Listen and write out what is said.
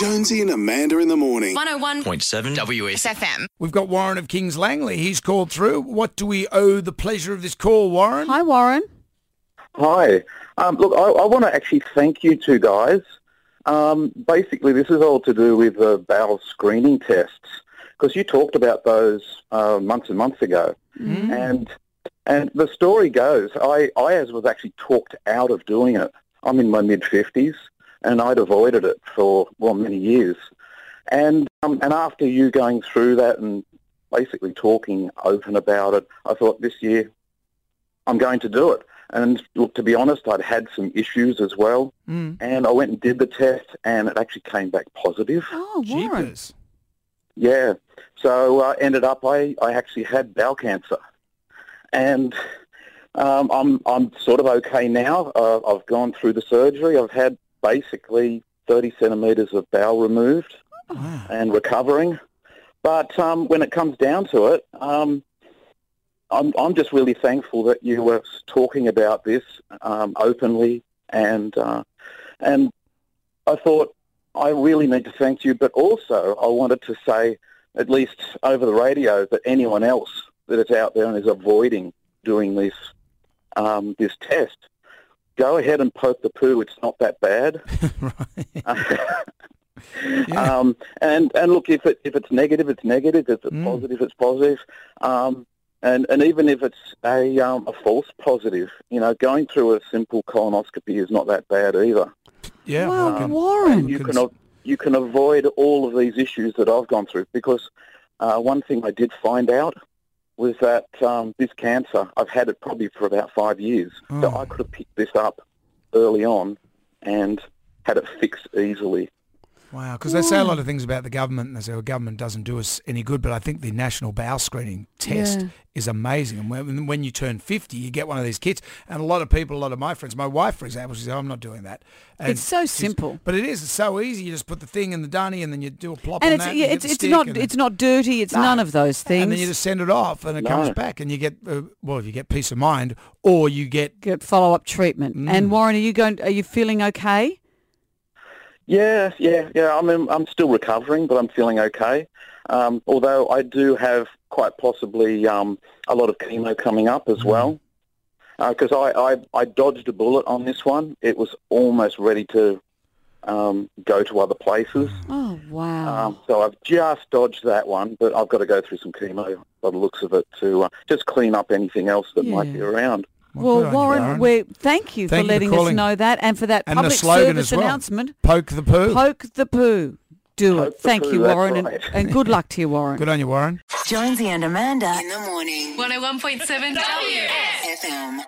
Jonesy and Amanda in the morning. 101.7 WSFM. We've got Warren of Kings Langley. He's called through. What do we owe the pleasure of this call, Warren? Hi, Warren. Hi. Um, look, I, I want to actually thank you two guys. Um, basically, this is all to do with the bowel screening tests because you talked about those uh, months and months ago, and and the story goes, I, I as was actually talked out of doing it. I'm in my mid fifties, and I'd avoided it for well many years, and um, and after you going through that and basically talking open about it, I thought this year I'm going to do it. And look, to be honest, I'd had some issues as well. Mm. And I went and did the test, and it actually came back positive. Oh, Warren. Jeepers. Yeah. So uh, ended up, I, I actually had bowel cancer. And um, I'm, I'm sort of okay now. Uh, I've gone through the surgery. I've had basically 30 centimetres of bowel removed Wow. and recovering. But um, when it comes down to it, um, I'm, I'm just really thankful that you were talking about this um, openly, and uh, and I thought I really need to thank you, but also I wanted to say, at least over the radio, that anyone else that is out there and is avoiding doing this um, this test, go ahead and poke the poo. It's not that bad. Yeah. Um, and and look, if it if it's negative, it's negative. If it's Mm. positive, it's positive. Um, and and even if it's a um, a false positive, you know, going through a simple colonoscopy is not that bad either. yeah. Wow, I Warren. You can you can avoid all of these issues that I've gone through because uh, one thing I did find out was that um, this cancer I've had it probably for about five years, so Oh. I could have picked this up early on and had it fixed easily. Wow, because they say a lot of things about the government, and they say, well, government doesn't do us any good, but I think the national bowel screening test Yeah. is amazing. And when, when you turn 50, you get one of these kits. And a lot of people, a lot of my friends, my wife, for example, she said, I'm not doing that. And It's so simple. But it is. It's so easy. You just put the thing in the dunny and then you do a plop And on it's that. yeah, and it's it's not and it's not dirty. It's none of those things. And then you just send it off and it comes back and you get, uh, well, if you get peace of mind or you get, get follow up treatment. Mm. And Warren, are you going? Are you feeling okay? Yeah, yeah, yeah. I mean, I'm still recovering, but I'm feeling okay. Um, although I do have quite possibly um, a lot of chemo coming up as well. Because I, I, I dodged a bullet on this one. It was almost ready to um, go to other places. Oh wow. Um, so I've just dodged that one, but I've got to go through some chemo by the looks of it to uh, just clean up anything else that might be around. Well, well, on you, Warren, we thank you Thank for you for letting us know that and for that And public service well. announcement. poke the poo. Poke the poo. Do Poke it. Thank poo, you, Warren, right. and, and good luck to you, Warren. Good on you, Warren. Jonesy and Amanda. in the morning. 101.7 WSFM.